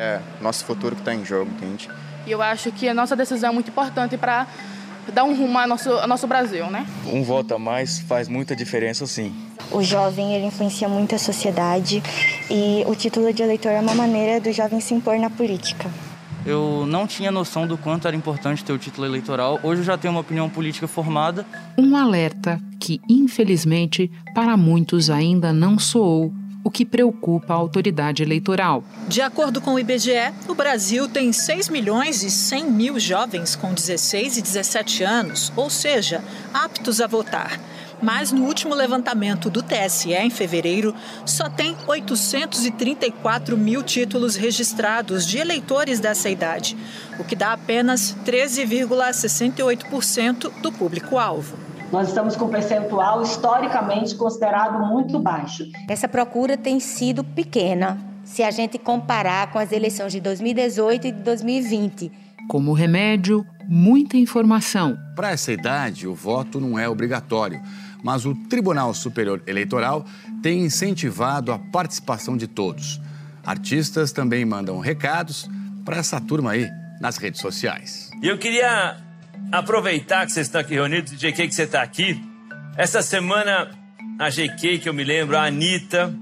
É nosso futuro que está em jogo, entende? E eu acho que a nossa decisão é muito importante para dar um rumo ao nosso, ao nosso Brasil, né? Um voto a mais faz muita diferença, sim. O jovem ele influencia muito a sociedade e o título de eleitor é uma maneira do jovem se impor na política. Eu não tinha noção do quanto era importante ter o título eleitoral. Hoje eu já tenho uma opinião política formada. Um alerta que, infelizmente, para muitos ainda não soou o que preocupa a autoridade eleitoral. De acordo com o IBGE, o Brasil tem 6 milhões e 100 mil jovens com 16 e 17 anos, ou seja, aptos a votar. Mas no último levantamento do TSE, em fevereiro, só tem 834 mil títulos registrados de eleitores dessa idade, o que dá apenas 13,68% do público-alvo. Nós estamos com um percentual historicamente considerado muito baixo. Essa procura tem sido pequena se a gente comparar com as eleições de 2018 e de 2020. Como remédio, muita informação. Para essa idade, o voto não é obrigatório, mas o Tribunal Superior Eleitoral tem incentivado a participação de todos. Artistas também mandam recados para essa turma aí nas redes sociais. E eu queria aproveitar que vocês estão aqui reunidos, GK que você está aqui. Essa semana, a GK, que eu me lembro, a Anitta,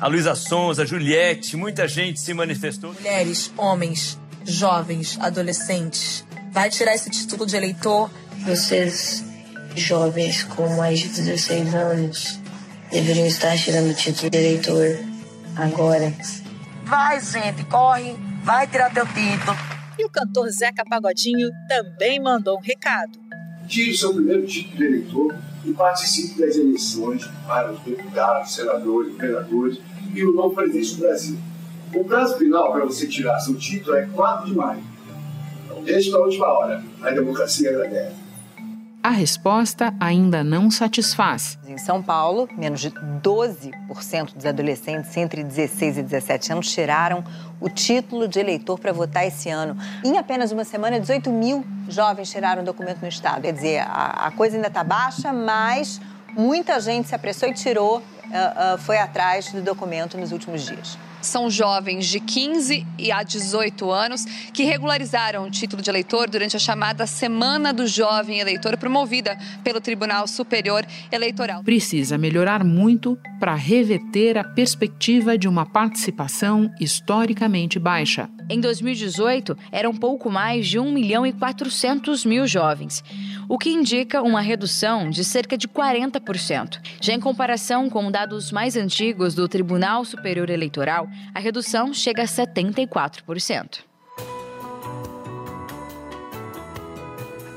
a Luísa Sons, a Juliette, muita gente se manifestou. Mulheres, homens, jovens, adolescentes. Vai tirar esse título de eleitor? Vocês, jovens com mais de 16 anos, deveriam estar tirando o título de eleitor agora. Vai, gente, corre, vai tirar teu título. E o cantor Zeca Pagodinho também mandou um recado. Tire seu primeiro título de eleitor e participe das eleições para os deputados, senadores, governadores e o novo presidente do Brasil. O prazo final para você tirar seu título é 4 de maio. Então deixe para a última hora. A democracia agradece. A resposta ainda não satisfaz. Em São Paulo, menos de 12% dos adolescentes entre 16 e 17 anos tiraram o título de eleitor para votar esse ano. Em apenas uma semana, 18 mil jovens tiraram o documento no Estado. Quer dizer, a, a coisa ainda está baixa, mas muita gente se apressou e tirou, uh, uh, foi atrás do documento nos últimos dias são jovens de 15 a 18 anos que regularizaram o título de eleitor durante a chamada Semana do Jovem Eleitor, promovida pelo Tribunal Superior Eleitoral. Precisa melhorar muito para reverter a perspectiva de uma participação historicamente baixa. Em 2018, eram pouco mais de 1 milhão e 400 mil jovens, o que indica uma redução de cerca de 40%. Já em comparação com dados mais antigos do Tribunal Superior Eleitoral, a redução chega a 74%.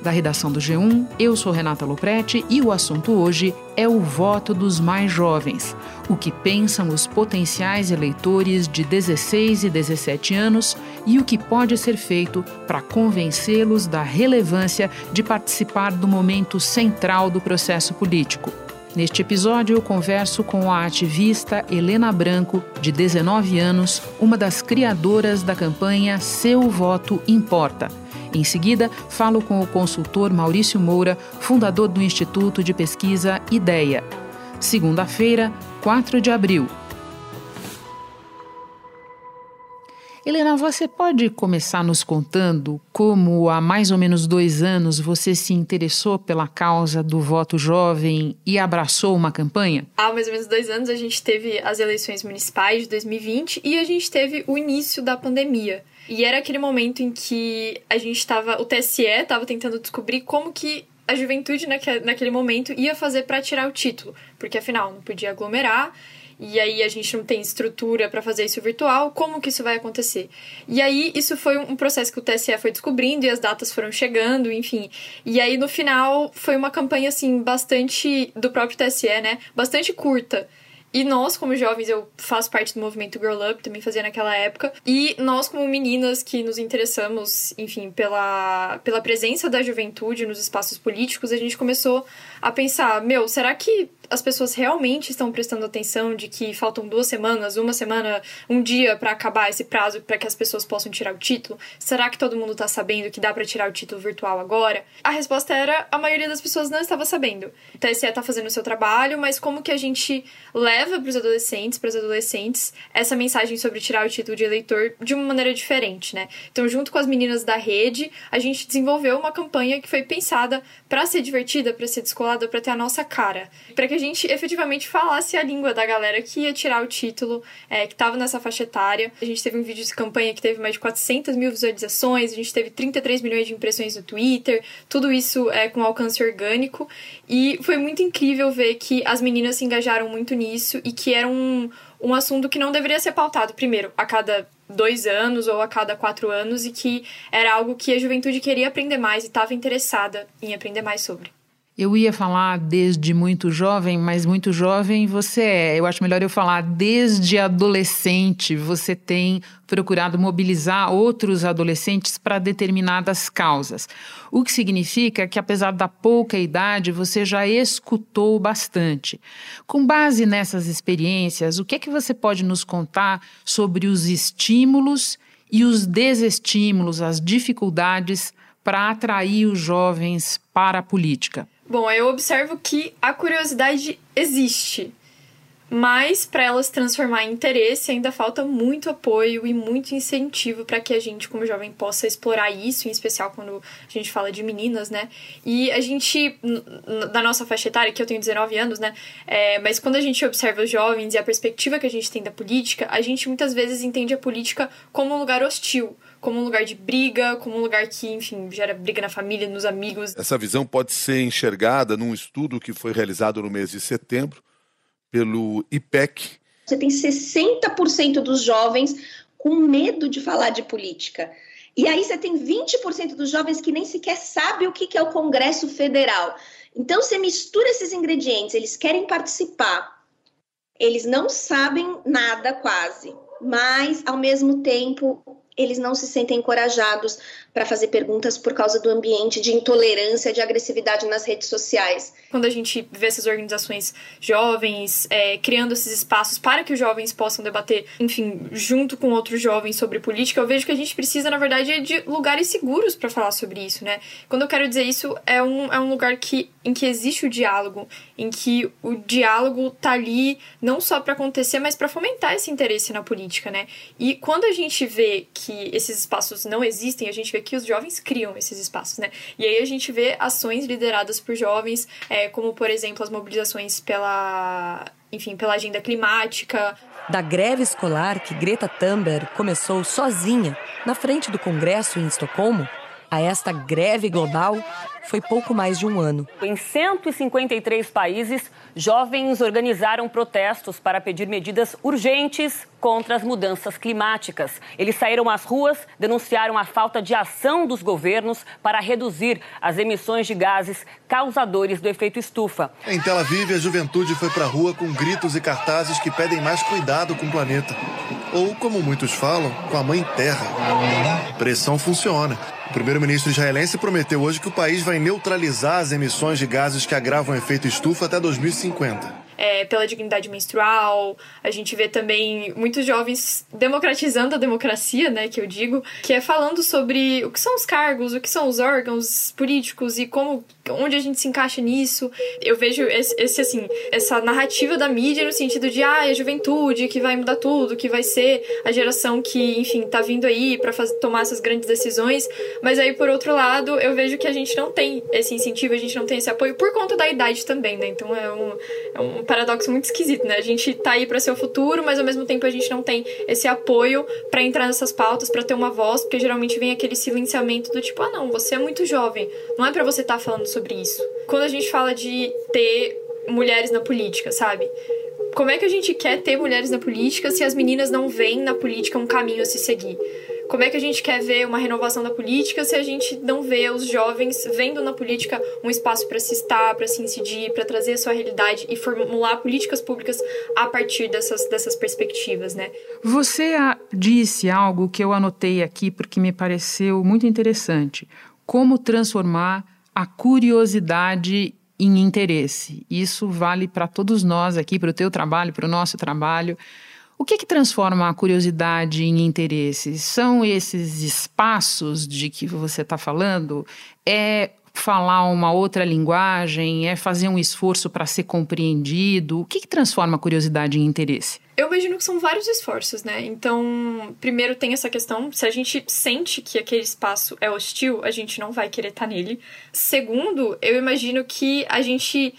Da redação do G1, eu sou Renata Loprete e o assunto hoje é o voto dos mais jovens. O que pensam os potenciais eleitores de 16 e 17 anos e o que pode ser feito para convencê-los da relevância de participar do momento central do processo político. Neste episódio, eu converso com a ativista Helena Branco, de 19 anos, uma das criadoras da campanha Seu Voto Importa. Em seguida, falo com o consultor Maurício Moura, fundador do Instituto de Pesquisa IDEA. Segunda-feira, 4 de abril, Helena, você pode começar nos contando como há mais ou menos dois anos você se interessou pela causa do voto jovem e abraçou uma campanha? Há mais ou menos dois anos a gente teve as eleições municipais de 2020 e a gente teve o início da pandemia. E era aquele momento em que a gente estava, o TSE estava tentando descobrir como que a juventude naquele momento ia fazer para tirar o título, porque afinal não podia aglomerar e aí a gente não tem estrutura para fazer isso virtual, como que isso vai acontecer? E aí isso foi um processo que o TSE foi descobrindo e as datas foram chegando, enfim. E aí no final foi uma campanha assim bastante do próprio TSE, né? Bastante curta. E nós, como jovens, eu faço parte do movimento Girl Up, também fazia naquela época. E nós, como meninas que nos interessamos, enfim, pela, pela presença da juventude nos espaços políticos, a gente começou a pensar: meu, será que as pessoas realmente estão prestando atenção de que faltam duas semanas, uma semana, um dia para acabar esse prazo para que as pessoas possam tirar o título? Será que todo mundo está sabendo que dá para tirar o título virtual agora? A resposta era: a maioria das pessoas não estava sabendo. O TSE está fazendo o seu trabalho, mas como que a gente leva leva para os adolescentes, para as adolescentes, essa mensagem sobre tirar o título de eleitor de uma maneira diferente, né? Então, junto com as meninas da rede, a gente desenvolveu uma campanha que foi pensada para ser divertida, para ser descolada, para ter a nossa cara, para que a gente efetivamente falasse a língua da galera que ia tirar o título, é, que estava nessa faixa etária. A gente teve um vídeo de campanha que teve mais de 400 mil visualizações, a gente teve 33 milhões de impressões no Twitter, tudo isso é com alcance orgânico. E foi muito incrível ver que as meninas se engajaram muito nisso e que era um, um assunto que não deveria ser pautado, primeiro, a cada dois anos ou a cada quatro anos e que era algo que a juventude queria aprender mais e estava interessada em aprender mais sobre. Eu ia falar desde muito jovem, mas muito jovem você é. Eu acho melhor eu falar desde adolescente. Você tem procurado mobilizar outros adolescentes para determinadas causas. O que significa que, apesar da pouca idade, você já escutou bastante. Com base nessas experiências, o que é que você pode nos contar sobre os estímulos e os desestímulos, as dificuldades para atrair os jovens para a política? Bom, eu observo que a curiosidade existe, mas para ela se transformar em interesse ainda falta muito apoio e muito incentivo para que a gente, como jovem, possa explorar isso, em especial quando a gente fala de meninas, né? E a gente, na nossa faixa etária, que eu tenho 19 anos, né? É, mas quando a gente observa os jovens e a perspectiva que a gente tem da política, a gente muitas vezes entende a política como um lugar hostil como um lugar de briga, como um lugar que, enfim, gera briga na família, nos amigos. Essa visão pode ser enxergada num estudo que foi realizado no mês de setembro pelo IPEC. Você tem 60% dos jovens com medo de falar de política. E aí você tem 20% dos jovens que nem sequer sabem o que é o Congresso Federal. Então você mistura esses ingredientes, eles querem participar, eles não sabem nada quase, mas ao mesmo tempo eles não se sentem encorajados para fazer perguntas por causa do ambiente de intolerância, de agressividade nas redes sociais. Quando a gente vê essas organizações jovens é, criando esses espaços para que os jovens possam debater, enfim, junto com outros jovens sobre política, eu vejo que a gente precisa, na verdade, de lugares seguros para falar sobre isso, né? Quando eu quero dizer isso, é um, é um lugar que, em que existe o diálogo, em que o diálogo tá ali não só para acontecer, mas para fomentar esse interesse na política, né? E quando a gente vê que esses espaços não existem, a gente vê que os jovens criam esses espaços, né? E aí a gente vê ações lideradas por jovens, é, como por exemplo as mobilizações pela, enfim, pela agenda climática. Da greve escolar que Greta Thunberg começou sozinha na frente do Congresso em Estocolmo, a esta greve global foi pouco mais de um ano. Em 153 países, jovens organizaram protestos para pedir medidas urgentes contra as mudanças climáticas. Eles saíram às ruas, denunciaram a falta de ação dos governos para reduzir as emissões de gases causadores do efeito estufa. Em Tel Aviv, a juventude foi para a rua com gritos e cartazes que pedem mais cuidado com o planeta. Ou, como muitos falam, com a mãe terra. Pressão funciona. O primeiro-ministro israelense prometeu hoje que o país vai neutralizar as emissões de gases que agravam o efeito estufa até 2050 é, pela dignidade menstrual. A gente vê também muitos jovens democratizando a democracia, né, que eu digo, que é falando sobre o que são os cargos, o que são os órgãos políticos e como onde a gente se encaixa nisso. Eu vejo esse, esse assim, essa narrativa da mídia no sentido de ah, é a juventude que vai mudar tudo, que vai ser a geração que, enfim, tá vindo aí para tomar essas grandes decisões, mas aí por outro lado, eu vejo que a gente não tem esse incentivo, a gente não tem esse apoio por conta da idade também, né? Então é um, é um paradoxo muito esquisito, né? A gente tá aí para ser o futuro, mas ao mesmo tempo a gente não tem esse apoio para entrar nessas pautas, para ter uma voz, porque geralmente vem aquele silenciamento do tipo, ah, não, você é muito jovem, não é para você estar tá falando sobre isso. Quando a gente fala de ter mulheres na política, sabe? Como é que a gente quer ter mulheres na política se as meninas não veem na política um caminho a se seguir? Como é que a gente quer ver uma renovação da política se a gente não vê os jovens vendo na política um espaço para se estar, para se incidir, para trazer a sua realidade e formular políticas públicas a partir dessas, dessas perspectivas, né? Você disse algo que eu anotei aqui porque me pareceu muito interessante. Como transformar a curiosidade em interesse. Isso vale para todos nós aqui, para o teu trabalho, para o nosso trabalho. O que, que transforma a curiosidade em interesse? São esses espaços de que você está falando? É falar uma outra linguagem? É fazer um esforço para ser compreendido? O que, que transforma a curiosidade em interesse? Eu imagino que são vários esforços, né? Então, primeiro tem essa questão, se a gente sente que aquele espaço é hostil, a gente não vai querer estar nele. Segundo, eu imagino que a gente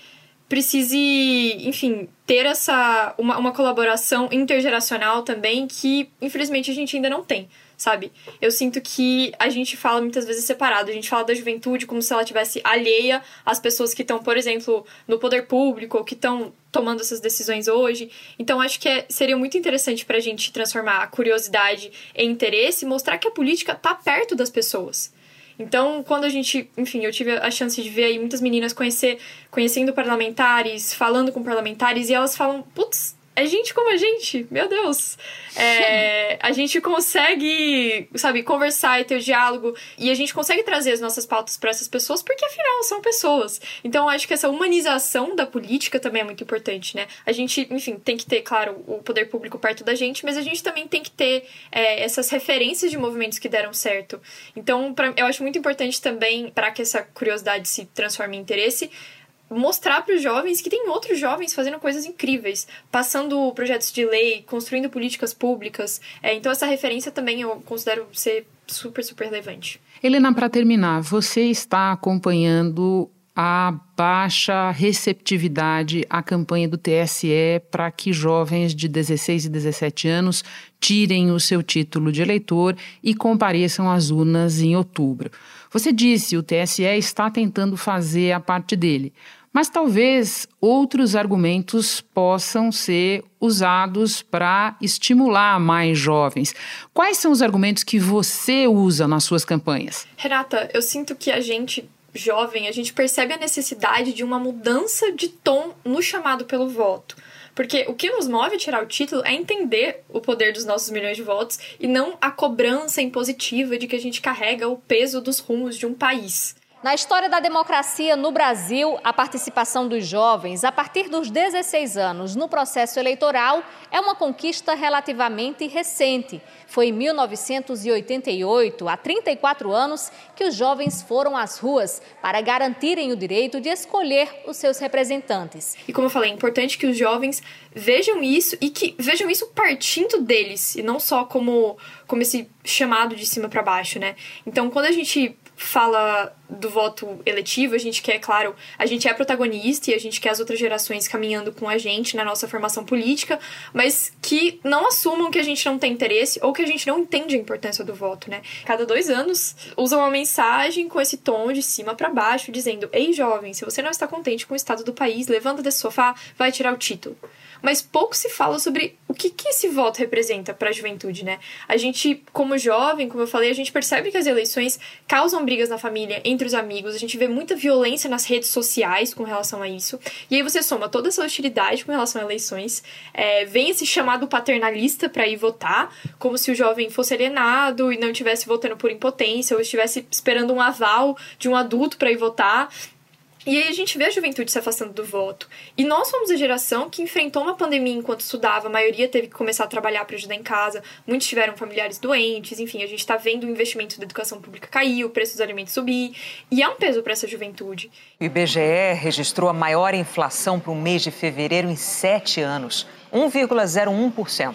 precise, enfim, ter essa uma, uma colaboração intergeracional também que infelizmente a gente ainda não tem sabe? Eu sinto que a gente fala muitas vezes separado. A gente fala da juventude como se ela tivesse alheia às pessoas que estão, por exemplo, no poder público ou que estão tomando essas decisões hoje. Então, acho que é, seria muito interessante para a gente transformar a curiosidade em interesse e mostrar que a política está perto das pessoas. Então, quando a gente, enfim, eu tive a chance de ver aí muitas meninas conhecer, conhecendo parlamentares, falando com parlamentares, e elas falam, putz, é gente como a gente, meu Deus. É, a gente consegue, sabe, conversar e ter o diálogo e a gente consegue trazer as nossas pautas para essas pessoas porque afinal são pessoas. Então acho que essa humanização da política também é muito importante, né? A gente, enfim, tem que ter, claro, o poder público perto da gente, mas a gente também tem que ter é, essas referências de movimentos que deram certo. Então, pra, eu acho muito importante também para que essa curiosidade se transforme em interesse mostrar para os jovens que tem outros jovens fazendo coisas incríveis, passando projetos de lei, construindo políticas públicas. É, então essa referência também eu considero ser super, super relevante. Helena, para terminar, você está acompanhando a baixa receptividade à campanha do TSE para que jovens de 16 e 17 anos tirem o seu título de eleitor e compareçam às urnas em outubro. Você disse, o TSE está tentando fazer a parte dele, mas talvez outros argumentos possam ser usados para estimular mais jovens. Quais são os argumentos que você usa nas suas campanhas? Renata, eu sinto que a gente jovem, a gente percebe a necessidade de uma mudança de tom no chamado pelo voto. Porque o que nos move a tirar o título é entender o poder dos nossos milhões de votos e não a cobrança impositiva de que a gente carrega o peso dos rumos de um país. Na história da democracia no Brasil, a participação dos jovens a partir dos 16 anos no processo eleitoral é uma conquista relativamente recente. Foi em 1988, há 34 anos, que os jovens foram às ruas para garantirem o direito de escolher os seus representantes. E como eu falei, é importante que os jovens vejam isso e que vejam isso partindo deles e não só como como esse chamado de cima para baixo, né? Então, quando a gente fala do voto eletivo, a gente quer, claro, a gente é protagonista e a gente quer as outras gerações caminhando com a gente na nossa formação política, mas que não assumam que a gente não tem interesse ou que a gente não entende a importância do voto, né? Cada dois anos usam uma mensagem com esse tom de cima para baixo, dizendo: Ei, jovem, se você não está contente com o estado do país, levanta desse sofá, vai tirar o título mas pouco se fala sobre o que, que esse voto representa para a juventude, né? A gente, como jovem, como eu falei, a gente percebe que as eleições causam brigas na família, entre os amigos, a gente vê muita violência nas redes sociais com relação a isso. E aí você soma toda essa hostilidade com relação a eleições, é, vem esse chamado paternalista para ir votar, como se o jovem fosse alienado e não estivesse votando por impotência ou estivesse esperando um aval de um adulto para ir votar. E aí a gente vê a juventude se afastando do voto. E nós fomos a geração que enfrentou uma pandemia enquanto estudava, a maioria teve que começar a trabalhar para ajudar em casa, muitos tiveram familiares doentes, enfim, a gente está vendo o investimento da educação pública cair, o preço dos alimentos subir, e é um peso para essa juventude. O IBGE registrou a maior inflação para o mês de fevereiro em sete anos, 1,01%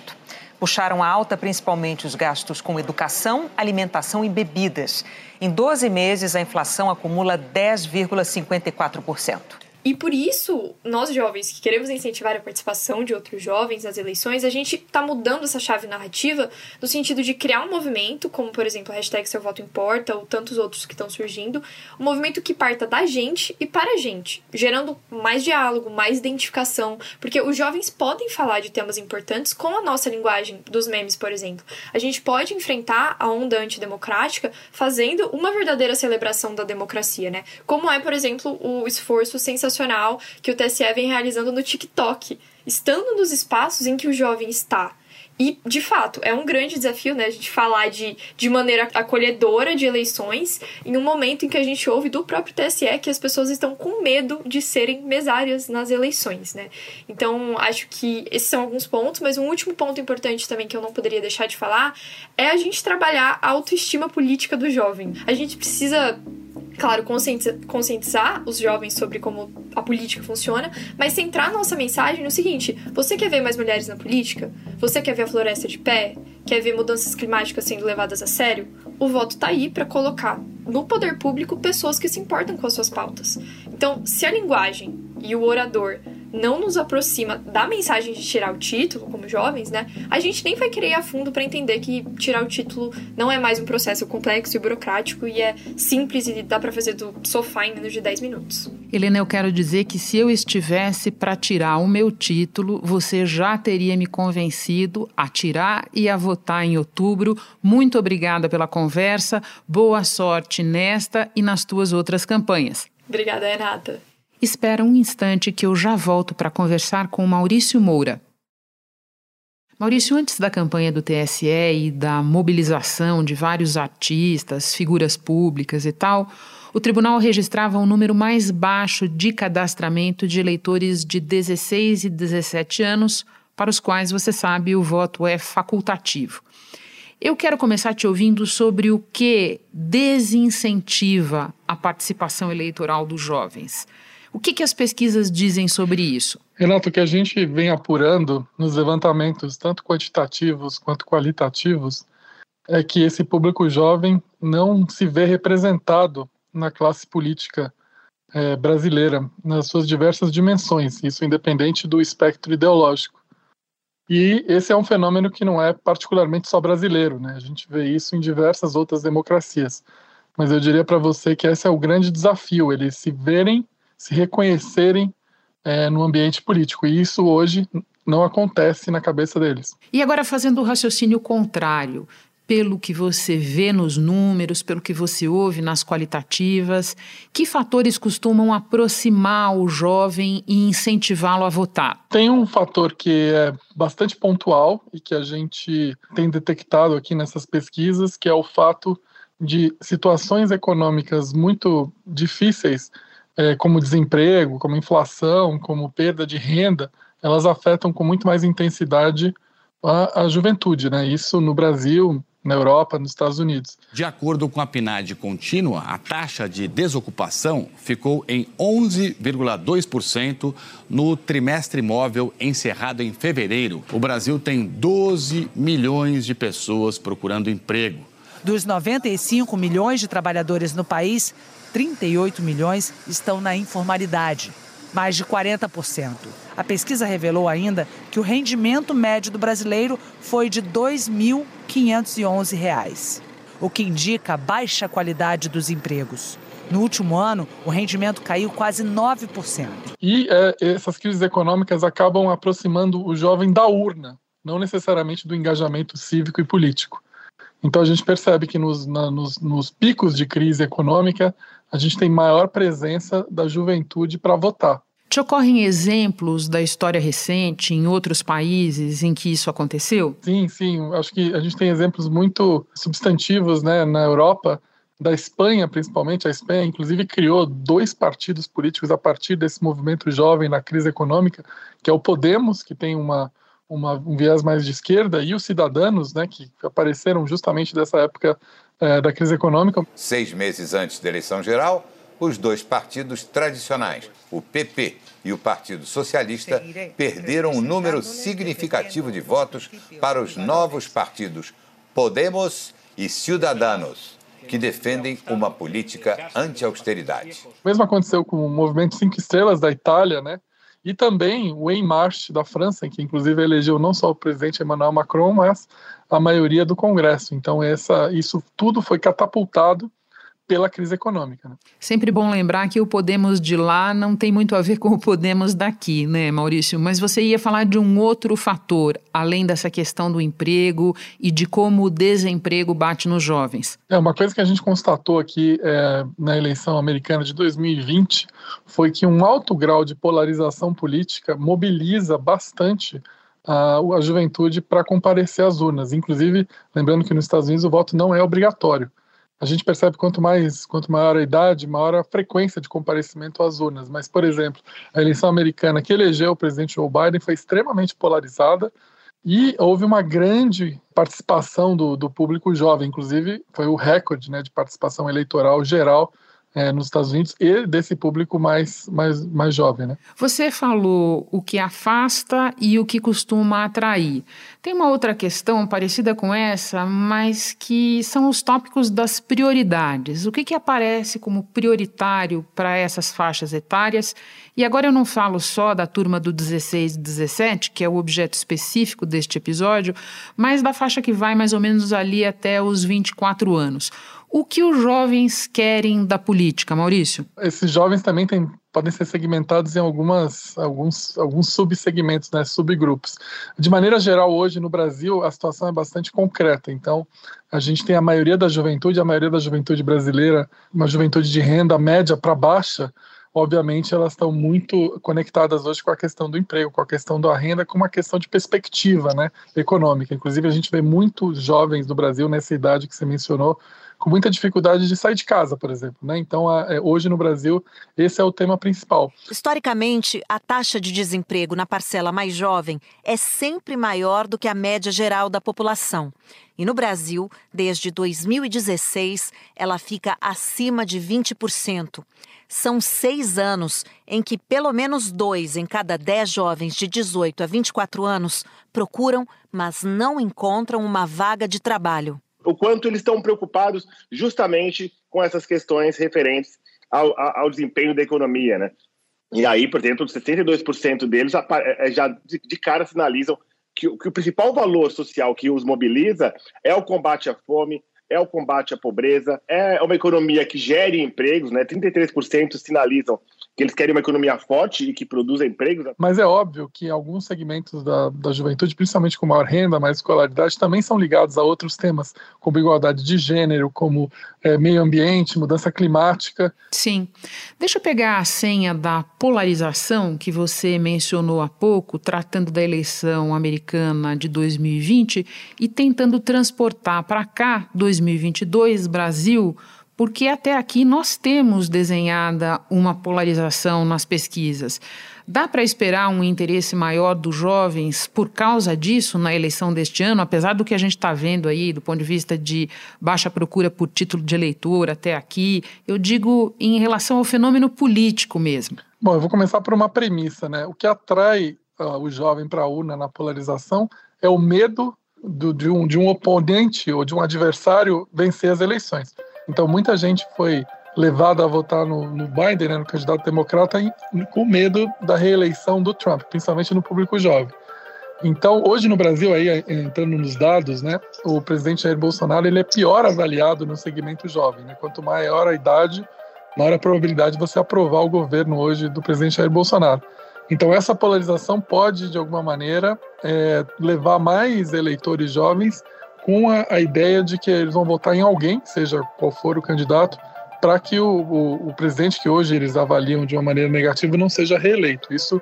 puxaram a alta principalmente os gastos com educação, alimentação e bebidas. Em 12 meses, a inflação acumula 10,54%. E por isso, nós jovens que queremos incentivar a participação de outros jovens nas eleições, a gente está mudando essa chave narrativa no sentido de criar um movimento, como por exemplo a hashtag Seu Voto Importa ou tantos outros que estão surgindo, um movimento que parta da gente e para a gente, gerando mais diálogo, mais identificação, porque os jovens podem falar de temas importantes com a nossa linguagem dos memes, por exemplo. A gente pode enfrentar a onda antidemocrática fazendo uma verdadeira celebração da democracia, né? Como é, por exemplo, o esforço sensacional que o TSE vem realizando no TikTok, estando nos espaços em que o jovem está. E, de fato, é um grande desafio, né? A gente falar de, de maneira acolhedora de eleições em um momento em que a gente ouve do próprio TSE que as pessoas estão com medo de serem mesárias nas eleições, né? Então, acho que esses são alguns pontos, mas um último ponto importante também que eu não poderia deixar de falar é a gente trabalhar a autoestima política do jovem. A gente precisa claro, conscientizar os jovens sobre como a política funciona, mas centrar nossa mensagem no seguinte: você quer ver mais mulheres na política? Você quer ver a floresta de pé? Quer ver mudanças climáticas sendo levadas a sério? O voto tá aí para colocar no poder público pessoas que se importam com as suas pautas. Então, se a linguagem e o orador não nos aproxima da mensagem de tirar o título, como jovens, né? A gente nem vai querer ir a fundo para entender que tirar o título não é mais um processo complexo e burocrático e é simples e dá para fazer do sofá em menos de 10 minutos. Helena, eu quero dizer que se eu estivesse para tirar o meu título, você já teria me convencido a tirar e a votar em outubro. Muito obrigada pela conversa. Boa sorte nesta e nas tuas outras campanhas. Obrigada, Renata. Espera um instante que eu já volto para conversar com Maurício Moura. Maurício, antes da campanha do TSE e da mobilização de vários artistas, figuras públicas e tal, o tribunal registrava um número mais baixo de cadastramento de eleitores de 16 e 17 anos, para os quais, você sabe, o voto é facultativo. Eu quero começar te ouvindo sobre o que desincentiva a participação eleitoral dos jovens. O que, que as pesquisas dizem sobre isso? Renato, o que a gente vem apurando nos levantamentos, tanto quantitativos quanto qualitativos, é que esse público jovem não se vê representado na classe política é, brasileira, nas suas diversas dimensões, isso independente do espectro ideológico. E esse é um fenômeno que não é particularmente só brasileiro, né? A gente vê isso em diversas outras democracias. Mas eu diria para você que esse é o grande desafio, eles se verem se reconhecerem é, no ambiente político. E isso hoje não acontece na cabeça deles. E agora, fazendo o raciocínio contrário, pelo que você vê nos números, pelo que você ouve nas qualitativas, que fatores costumam aproximar o jovem e incentivá-lo a votar? Tem um fator que é bastante pontual e que a gente tem detectado aqui nessas pesquisas, que é o fato de situações econômicas muito difíceis é, como desemprego, como inflação, como perda de renda, elas afetam com muito mais intensidade a, a juventude, né? Isso no Brasil, na Europa, nos Estados Unidos. De acordo com a PNAD contínua, a taxa de desocupação ficou em 11,2% no trimestre móvel encerrado em fevereiro. O Brasil tem 12 milhões de pessoas procurando emprego. Dos 95 milhões de trabalhadores no país, 38 milhões estão na informalidade, mais de 40%. A pesquisa revelou ainda que o rendimento médio do brasileiro foi de R$ 2.511, o que indica a baixa qualidade dos empregos. No último ano, o rendimento caiu quase 9%. E é, essas crises econômicas acabam aproximando o jovem da urna, não necessariamente do engajamento cívico e político. Então a gente percebe que nos, na, nos, nos picos de crise econômica, a gente tem maior presença da juventude para votar. Te ocorrem exemplos da história recente em outros países em que isso aconteceu? Sim, sim. Acho que a gente tem exemplos muito substantivos né, na Europa, da Espanha principalmente. A Espanha, inclusive, criou dois partidos políticos a partir desse movimento jovem na crise econômica, que é o Podemos, que tem uma, uma, um viés mais de esquerda, e os Cidadanos, né, que apareceram justamente dessa época é, da crise econômica. Seis meses antes da eleição geral, os dois partidos tradicionais, o PP e o Partido Socialista, perderam um número significativo de votos para os novos partidos Podemos e Ciudadanos, que defendem uma política anti-austeridade. O mesmo aconteceu com o movimento Cinco Estrelas da Itália, né? E também o En Marche da França, que inclusive elegeu não só o presidente Emmanuel Macron, mas a maioria do Congresso. Então essa, isso tudo foi catapultado pela crise econômica. Né? Sempre bom lembrar que o Podemos de lá não tem muito a ver com o Podemos daqui, né, Maurício? Mas você ia falar de um outro fator, além dessa questão do emprego e de como o desemprego bate nos jovens. É, uma coisa que a gente constatou aqui é, na eleição americana de 2020 foi que um alto grau de polarização política mobiliza bastante a, a juventude para comparecer às urnas. Inclusive, lembrando que nos Estados Unidos o voto não é obrigatório a gente percebe quanto mais, quanto maior a idade, maior a frequência de comparecimento às urnas. Mas, por exemplo, a eleição americana que elegeu o presidente Joe Biden foi extremamente polarizada e houve uma grande participação do, do público jovem, inclusive foi o recorde né, de participação eleitoral geral é, nos Estados Unidos e desse público mais, mais, mais jovem. Né? Você falou o que afasta e o que costuma atrair. Tem uma outra questão parecida com essa, mas que são os tópicos das prioridades. O que, que aparece como prioritário para essas faixas etárias? E agora eu não falo só da turma do 16 e 17, que é o objeto específico deste episódio, mas da faixa que vai mais ou menos ali até os 24 anos. O que os jovens querem da política, Maurício? Esses jovens também têm, podem ser segmentados em algumas, alguns, alguns subsegmentos, né, subgrupos. De maneira geral, hoje no Brasil, a situação é bastante concreta. Então, a gente tem a maioria da juventude, a maioria da juventude brasileira, uma juventude de renda média para baixa, obviamente elas estão muito conectadas hoje com a questão do emprego, com a questão da renda, com uma questão de perspectiva né, econômica. Inclusive, a gente vê muitos jovens do Brasil nessa idade que você mencionou, com muita dificuldade de sair de casa, por exemplo. Né? Então, a, é, hoje no Brasil, esse é o tema principal. Historicamente, a taxa de desemprego na parcela mais jovem é sempre maior do que a média geral da população. E no Brasil, desde 2016, ela fica acima de 20%. São seis anos em que pelo menos dois em cada dez jovens de 18 a 24 anos procuram, mas não encontram uma vaga de trabalho o quanto eles estão preocupados justamente com essas questões referentes ao, ao desempenho da economia, né? E aí, por exemplo, 62% deles já, é, já de, de cara sinalizam que, que, o principal valor social que os mobiliza é o combate à fome, é o combate à pobreza, é uma economia que gere empregos, né? 33% sinalizam que eles querem uma economia forte e que produza empregos. Mas é óbvio que alguns segmentos da, da juventude, principalmente com maior renda, mais escolaridade, também são ligados a outros temas, como igualdade de gênero, como é, meio ambiente, mudança climática. Sim. Deixa eu pegar a senha da polarização que você mencionou há pouco, tratando da eleição americana de 2020 e tentando transportar para cá, 2022, Brasil porque até aqui nós temos desenhada uma polarização nas pesquisas. Dá para esperar um interesse maior dos jovens por causa disso na eleição deste ano, apesar do que a gente está vendo aí do ponto de vista de baixa procura por título de eleitor até aqui? Eu digo em relação ao fenômeno político mesmo. Bom, eu vou começar por uma premissa, né? O que atrai uh, o jovem para a urna na polarização é o medo do, de, um, de um oponente ou de um adversário vencer as eleições. Então, muita gente foi levada a votar no, no Biden, né, no candidato democrata, em, com medo da reeleição do Trump, principalmente no público jovem. Então, hoje no Brasil, aí, entrando nos dados, né, o presidente Jair Bolsonaro ele é pior avaliado no segmento jovem. Né? Quanto maior a idade, maior a probabilidade de você aprovar o governo hoje do presidente Jair Bolsonaro. Então, essa polarização pode, de alguma maneira, é, levar mais eleitores jovens com a, a, ideia de que eles vão votar em alguém, seja qual for o candidato, para que o, o, o, presidente que hoje eles avaliam de uma maneira negativa não seja reeleito. Isso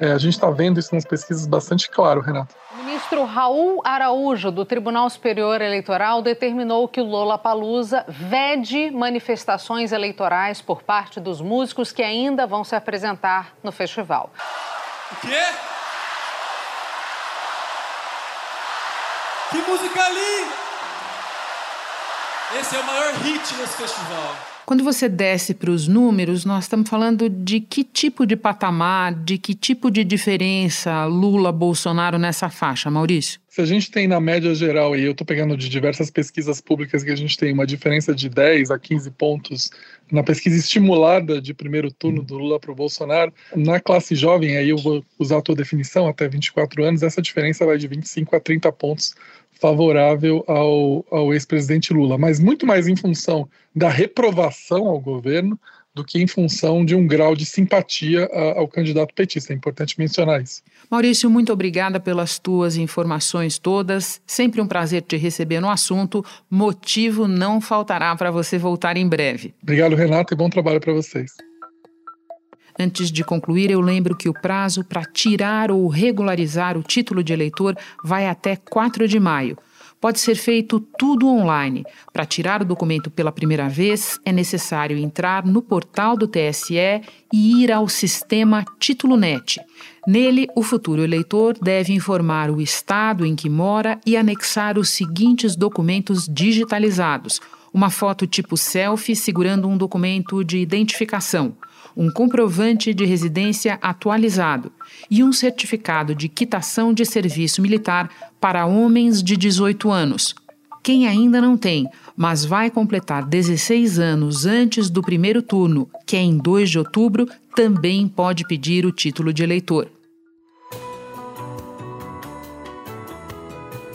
é, a gente está vendo isso nas pesquisas bastante claro, Renato. O ministro Raul Araújo, do Tribunal Superior Eleitoral, determinou que o Lola Palusa vede manifestações eleitorais por parte dos músicos que ainda vão se apresentar no festival. O quê? Que música ali! Esse é o maior hit desse festival. Quando você desce para os números, nós estamos falando de que tipo de patamar, de que tipo de diferença Lula, Bolsonaro nessa faixa, Maurício? Se a gente tem na média geral, e eu estou pegando de diversas pesquisas públicas que a gente tem uma diferença de 10 a 15 pontos na pesquisa estimulada de primeiro turno do Lula para o Bolsonaro, na classe jovem, aí eu vou usar a tua definição, até 24 anos, essa diferença vai de 25 a 30 pontos favorável ao, ao ex-presidente Lula, mas muito mais em função da reprovação ao governo do que em função de um grau de simpatia ao candidato petista. É importante mencionar isso. Maurício, muito obrigada pelas tuas informações todas. Sempre um prazer te receber no assunto. Motivo não faltará para você voltar em breve. Obrigado, Renato, e bom trabalho para vocês. Antes de concluir, eu lembro que o prazo para tirar ou regularizar o título de eleitor vai até 4 de maio. Pode ser feito tudo online. Para tirar o documento pela primeira vez, é necessário entrar no portal do TSE e ir ao sistema Título Net. Nele, o futuro eleitor deve informar o estado em que mora e anexar os seguintes documentos digitalizados: uma foto tipo selfie segurando um documento de identificação, um comprovante de residência atualizado e um certificado de quitação de serviço militar para homens de 18 anos. Quem ainda não tem, mas vai completar 16 anos antes do primeiro turno, que é em 2 de outubro, também pode pedir o título de eleitor.